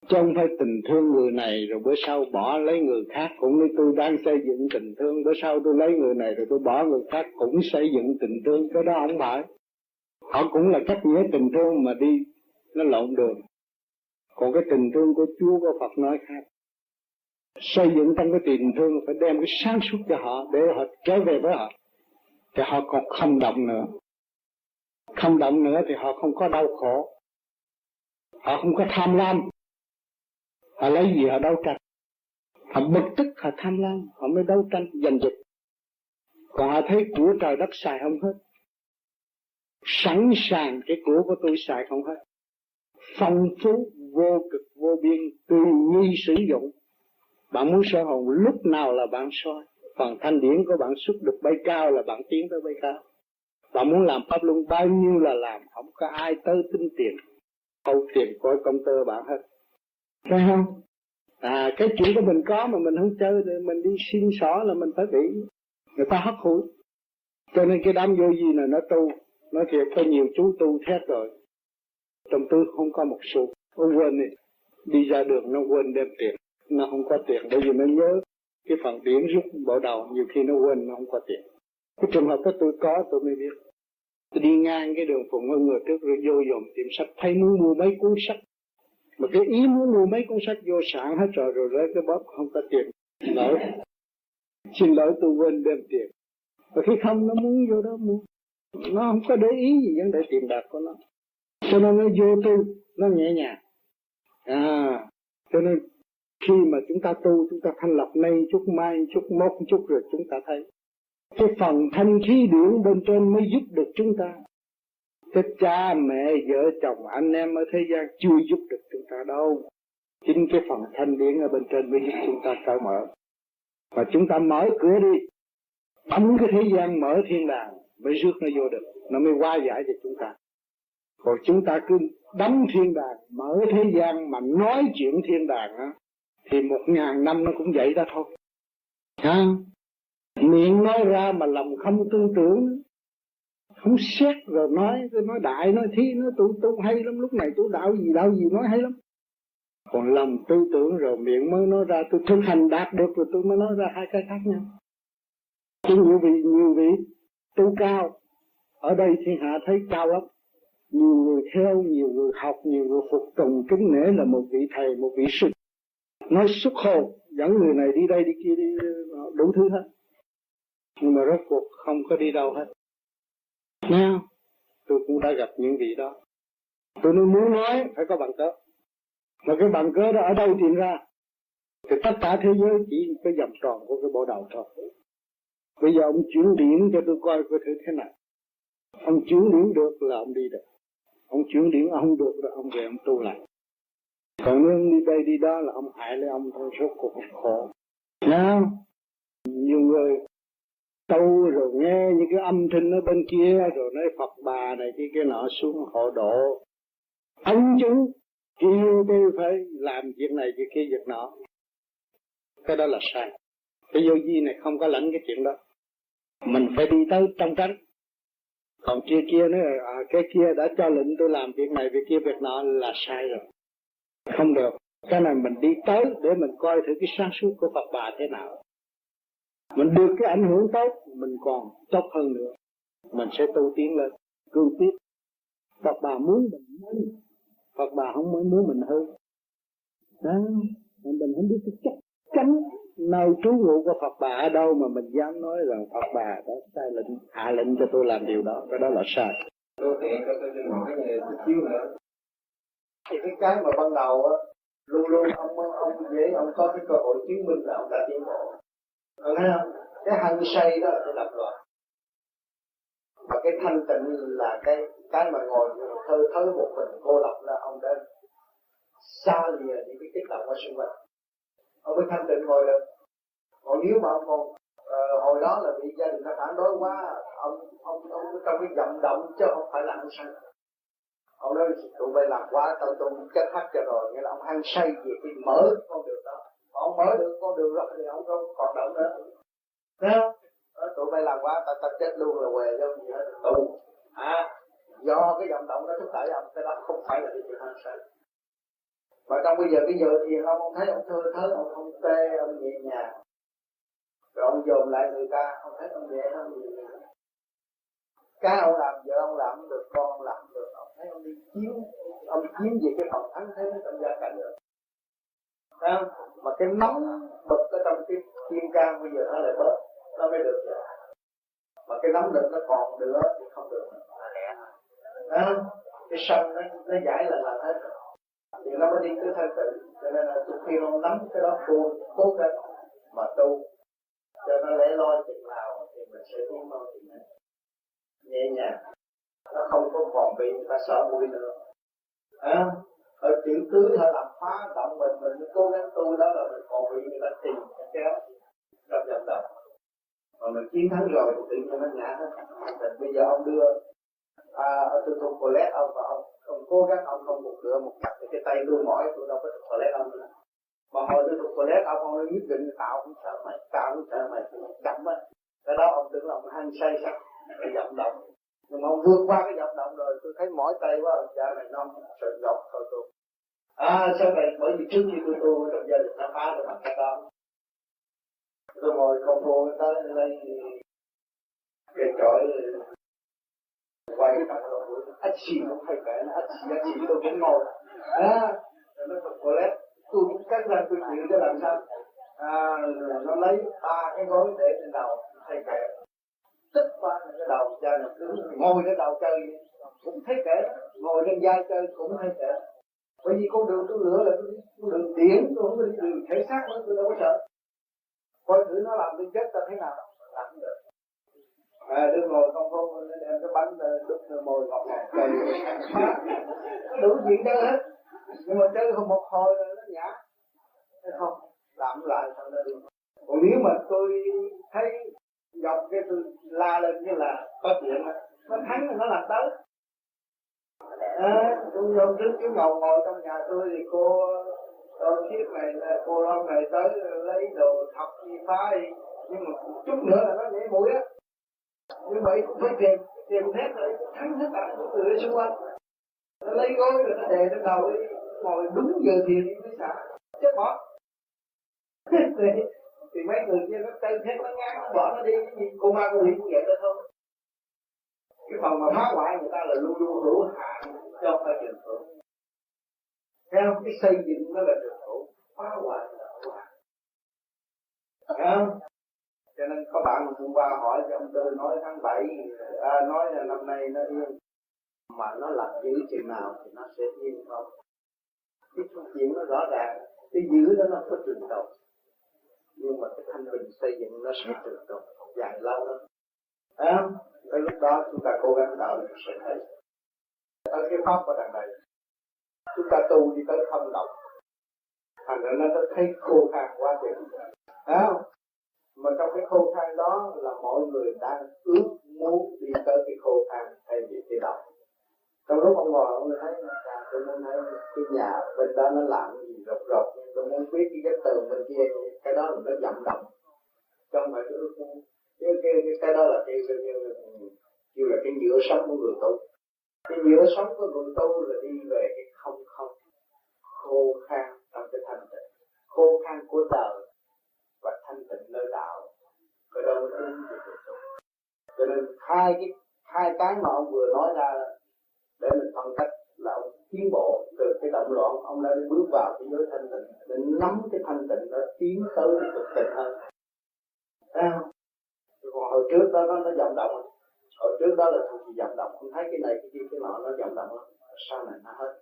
Chứ không phải tình thương người này rồi bữa sau bỏ lấy người khác cũng như tôi đang xây dựng tình thương bữa sau tôi lấy người này rồi tôi bỏ người khác cũng xây dựng tình thương cái đó không phải. Họ cũng là cách nghĩa tình thương mà đi nó lộn đường. Còn cái tình thương của Chúa của Phật nói khác xây dựng trong cái tình thương, phải đem cái sáng suốt cho họ, để họ trở về với họ. Thì họ còn không động nữa. Không động nữa thì họ không có đau khổ. Họ không có tham lam. Họ lấy gì họ đấu tranh? Họ bực tức, họ tham lam, họ mới đấu tranh giành giật. Còn họ thấy của trời đất xài không hết. Sẵn sàng cái của của tôi xài không hết. Phong phú, vô cực, vô biên tùy nhi sử dụng bạn muốn soi hồn lúc nào là bạn soi? Phần thanh điển của bạn xuất được bay cao là bạn tiến tới bay cao. Bạn muốn làm pháp luân bao nhiêu là làm, không có ai tới tính tiền. Câu tiền coi công tơ bạn hết. Thấy không? À cái chuyện của mình có mà mình không chơi thì mình đi xin xỏ là mình phải bị người ta hấp hủi. Cho nên cái đám vô gì này nó tu, nó thiệt có nhiều chú tu thét rồi. Trong tôi không có một xu. Ông quên đi. Đi ra đường nó quên đem tiền nó không có tiền bởi vì nó nhớ cái phần điển rút bộ đầu, nhiều khi nó quên nó không có tiền cái trường hợp đó tôi có, tôi mới biết. Tôi đi ngang cái đường phụng ở người trước, rồi vô dòng tiệm sách, thấy muốn mua mấy cuốn sách. Mà cái ý muốn mua mấy cuốn sách vô sản hết rồi rồi lấy cái bóp, không có tiền lỗi xin lỗi, tôi quên đem tiền. Và khi không, nó muốn vô đó mua. Nó không có để ý gì vấn đề tiền bạc của nó. Cho nên nó vô tôi nó nhẹ nhàng. À cho nên khi mà chúng ta tu, chúng ta thanh lọc nay chút mai, chút mốt chút rồi chúng ta thấy. Cái phần thanh khí điển bên trên mới giúp được chúng ta. Cái cha, mẹ, vợ, chồng, anh em ở thế gian chưa giúp được chúng ta đâu. Chính cái phần thanh điển ở bên trên mới giúp chúng ta cởi mở. Và chúng ta mở cửa đi. Bấm cái thế gian mở thiên đàng mới rước nó vô được. Nó mới qua giải cho chúng ta. Còn chúng ta cứ đóng thiên đàng, mở thế gian mà nói chuyện thiên đàng á thì một ngàn năm nó cũng vậy đó thôi. À, miệng nói ra mà lòng không tư tưởng. Không xét rồi nói nói đại nói thi nói tu tu hay lắm. Lúc này tu đạo gì đạo gì nói hay lắm. Còn lòng tư tưởng rồi miệng mới nói ra. Tôi thực hành đạt được rồi tôi mới nói ra hai cái khác nhau. Chứ nhiều vị nhiều vị tu cao. Ở đây thiên hạ thấy cao lắm. Nhiều người theo nhiều người học nhiều người phục tùng kính nể là một vị thầy một vị sư nói xuất hồn dẫn người này đi đây, đi kia, đi ờ, đủ thứ hết. Nhưng mà rốt cuộc không có đi đâu hết. Nha tôi cũng đã gặp những vị đó. Tôi nói, muốn nói, phải có bằng cớ. Mà cái bằng cớ đó ở đâu tìm ra? Thì tất cả thế giới chỉ cái vòng tròn của cái bộ đầu thôi. Bây giờ ông chuyển điểm cho tôi coi cái thứ thế nào. Ông chuyển điểm được là ông đi được. Ông chuyển điểm ông được là ông về ông tu lại còn nếu đi đây đi đó là ông hại lấy ông thôi số cuộc khổ. Nha nhiều người tu rồi nghe những cái âm thanh ở bên kia rồi nói Phật bà này kia cái nọ xuống họ độ. Ông chúng kêu tôi phải làm việc này việc kia việc nọ. Cái đó là sai. Cái vô vi này không có lẫn cái chuyện đó. Mình phải đi tới trong tránh. Còn kia kia nữa à, cái kia đã cho lệnh tôi làm việc này việc kia việc nọ là sai rồi không được. Cái này mình đi tới để mình coi thử cái sáng suốt của Phật bà thế nào. Mình được cái ảnh hưởng tốt, mình còn tốt hơn nữa. Mình sẽ tu tiến lên, cương tiếp Phật bà muốn mình hơn Phật bà không mới muốn mình hơn. Đó. Mình không biết cái chắc chắn nơi trú ngụ của Phật bà ở đâu mà mình dám nói rằng Phật bà đã sai lệnh, hạ lệnh cho tôi làm điều đó. Cái đó là sai. Tôi tiện cho tôi đừng hỏi chút xíu nữa thì cái cái mà ban đầu á luôn luôn ông ông dễ ông có cái cơ hội chứng minh là ông đã tiến bộ. Ông thấy không? Cái hăng say đó là cái lập loạn và cái thanh tịnh là cái cái mà ngồi thơ thớ một mình cô lập là ông đã xa lìa những cái kích động ở xung quanh. Ông mới thanh tịnh ngồi được. Còn nếu mà ông còn uh, hồi đó là bị gia đình nó phản đối quá ông ông ông trong cái vận động chứ không phải là ăn săn ông nói tụi bay làm quá tao tôi chết hết cho rồi. Nghĩa là ông hăng say về cái mở con đường đó. Ông mở được con đường đó thì ông không còn động nữa. Thấy không? Tụi bay làm quá tao tao chết luôn là què cho gì hết. Tù à do cái vận động đó thúc đẩy ông cái đó không phải là cái chuyện hăng say. Mà trong bây giờ cái giờ thì ông không thấy ông thơ thớ ông không tê ông nhẹ nhàng. Rồi ông dồn lại người ta ông thấy ông nhẹ nhiều. Người cái ông làm vợ ông làm được con ông làm được. ông thấy ông đi chiếu ông chiếm về cái phòng thắng thế trong gia cảnh được à, mà cái nóng bực ở trong cái thiên can bây giờ nó lại bớt nó mới được rồi mà cái nóng lực nó còn nữa thì không được. À, cái sân nó, nó giải là làm hết rồi. Thì nó mới đi tới thanh tịnh cho nên là tôi khi ông nắm cái đó tu cố gắng mà tu. Cho nó lẽ loi chừng nào thì mình sẽ tiến mau thì nhẹ nhàng nó không có còn bị người ta sợ mũi nữa. À, ở chuyện tứ hay làm phá động mình mình cố gắng tu đó là mình còn bị người ta tìm cái kéo gặp dòng động mà mình chiến thắng rồi thì tự nhiên nó ngã hết thì bây giờ ông đưa à, ở tôi thuộc toilet ông và ông ông cố gắng ông không một cửa một cặp cái tay luôn mỏi tôi đâu có thuộc toilet ông nữa. Mà hồi tôi thuộc toilet ông ông nhất định tạo cũng sợ mày tạo cũng sợ mày chậm á. Cái đó ông tưởng là ông hăng say sắc cái vận động nhưng mà ông vượt qua cái vận động rồi, tôi thấy mỏi tay quá cha này non sợ dọc thôi tôi. À sao vậy? Bởi vì trước khi tôi tu, trong gia đình nó phá được bằng cái đó. Tôi ngồi con vô tới đây cái chổi quay cả rồi ách xì cũng hay kể ách xì ách xì tôi cũng ngồi. À nó còn toilet tôi cũng cắt ra tôi chịu cho làm sao? À nó lấy ba cái gối để trên đầu, thầy kể tức qua cái đầu chơi nó cứ ngồi cái đầu chơi. Cũng thấy kể ngồi trên vai chơi cũng thấy kể bởi vì con đường tôi lựa là con đường điển, tôi không đi đường thể xác nữa, tôi đâu có sợ. Coi thử nó làm tôi chết ta thế nào, làm không được. À đứa ngồi không không đem cái bánh ờ, đút mồi ngọt ngọt chơi. Đủ chuyện chơi hết. Nhưng mà chơi không một hồi là nó nhả. Thấy không, làm lại sao nó đi còn nếu mà tôi thấy dọc cái tôi la lên như là có chuyện nó thắng nó làm tới. À, tôi hôm trước chú ngồi ngồi trong nhà tôi thì cô tôi chiếc này cô hôm này tới lấy đồ thọc đi phá đi nhưng mà chút nữa là nó nhảy mũi á. Như vậy cũng phải tìm tìm hết rồi thắng hết cả những người xung quanh. Nó lấy gối rồi nó đè lên đầu đi. Ngồi đúng giờ thiền mới xả. Chết bỏ. thì, mấy người kia nó tên hết nó ngán nó bỏ nó đi. Cái gì? Cô ma cô quỷ cũng vậy đó thôi. Cái phần mà phá hoại người ta là luôn luôn hữu hạn cho không phải trường hữu theo cái xây dựng nó là trường hữu phá hoại là hữu hạn không? cho nên có bạn hôm qua hỏi cho ông tư nói tháng 7 à, nói là năm nay nó yên. Mà nó làm giữ chừng nào thì nó sẽ yên không cái chuyện nó rõ ràng cái giữ đó nó có trường độ nhưng mà cái thanh bình xây dựng nó sẽ trường tồn dài lâu lắm à, cái lúc đó chúng ta cố gắng đạo được sự thấy ở cái pháp của đằng này. Chúng ta tu đi tới không động thành ra nó thấy khô khan quá chừng à, mà trong cái khô khan đó là mọi người đang ước muốn đi tới cái khô khan thay vì cái động trong lúc ông ngồi ông thấy là tôi muốn thấy cái nhà bên đó nó làm gì rộp rộp tôi muốn biết cái cái tường bên kia cái đó là nó dậm động. Trong phải cái cái cái cái, cái đó là cái cái, cái, như là cái nhựa sống của người tu. Cái nhựa sống của người tu là đi về cái không không khô khan trong cái thanh tịnh. Khô khan của đời và thanh tịnh nơi đạo. Cái đó mới đúng được cho nên hai cái hai cái mà ông vừa nói ra để mình phân tích là ông tiến bộ từ cái động loạn ông đã bước vào cái giới thanh tịnh để nắm cái thanh tịnh đó tiến tới cái cực tịnh hơn. À, còn hồi trước đó nó nó vọng động. Hồi trước đó là thuộc gì vọng động. Ông thấy cái này cái kia cái nọ nó vọng động lắm. Sau này nó hết.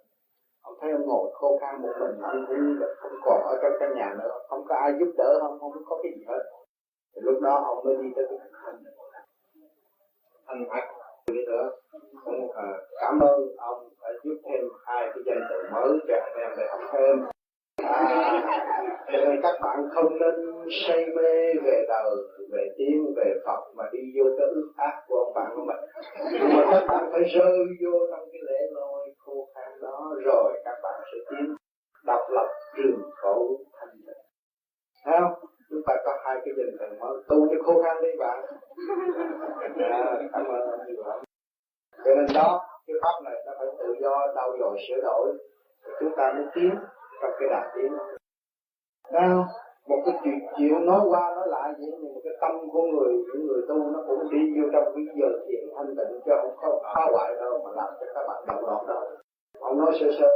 Ông thấy ông ngồi khô khan một mình ông cũng không còn ở trong căn nhà nữa. Không có ai giúp đỡ không không có cái gì hết. Thì lúc đó ông mới đi tới cái thanh thanh hạnh nữa cũng uh, cảm ơn ông đã giúp thêm hai cái danh từ mới cho anh em để học thêm. À, cho nên các bạn không nên say mê về đời về tiếng về phật mà đi vô cái ước ác của ông bạn của mình. Mà các bạn phải rơi vô trong cái lễ lôi khô khan đó rồi các bạn sẽ tiến độc lập trường cổ thanh tịnh. Thấy không? Chúng ta có hai cái danh từ mới tu cho khô khan đi bạn. À, cảm ơn ông nhiều lắm cho nên đó cái pháp này nó phải tự do đau dồi sửa đổi. Chúng ta mới tiến trong cái đà tiến. Nào một cái chuyện chuyện nói qua nói lại vậy nhưng mà cái tâm của người những người tu nó cũng đi vô trong cái giờ thiện thanh tịnh cho không có phá hoại đâu mà làm cho các bạn động loạn đâu. Ông nói sơ sơ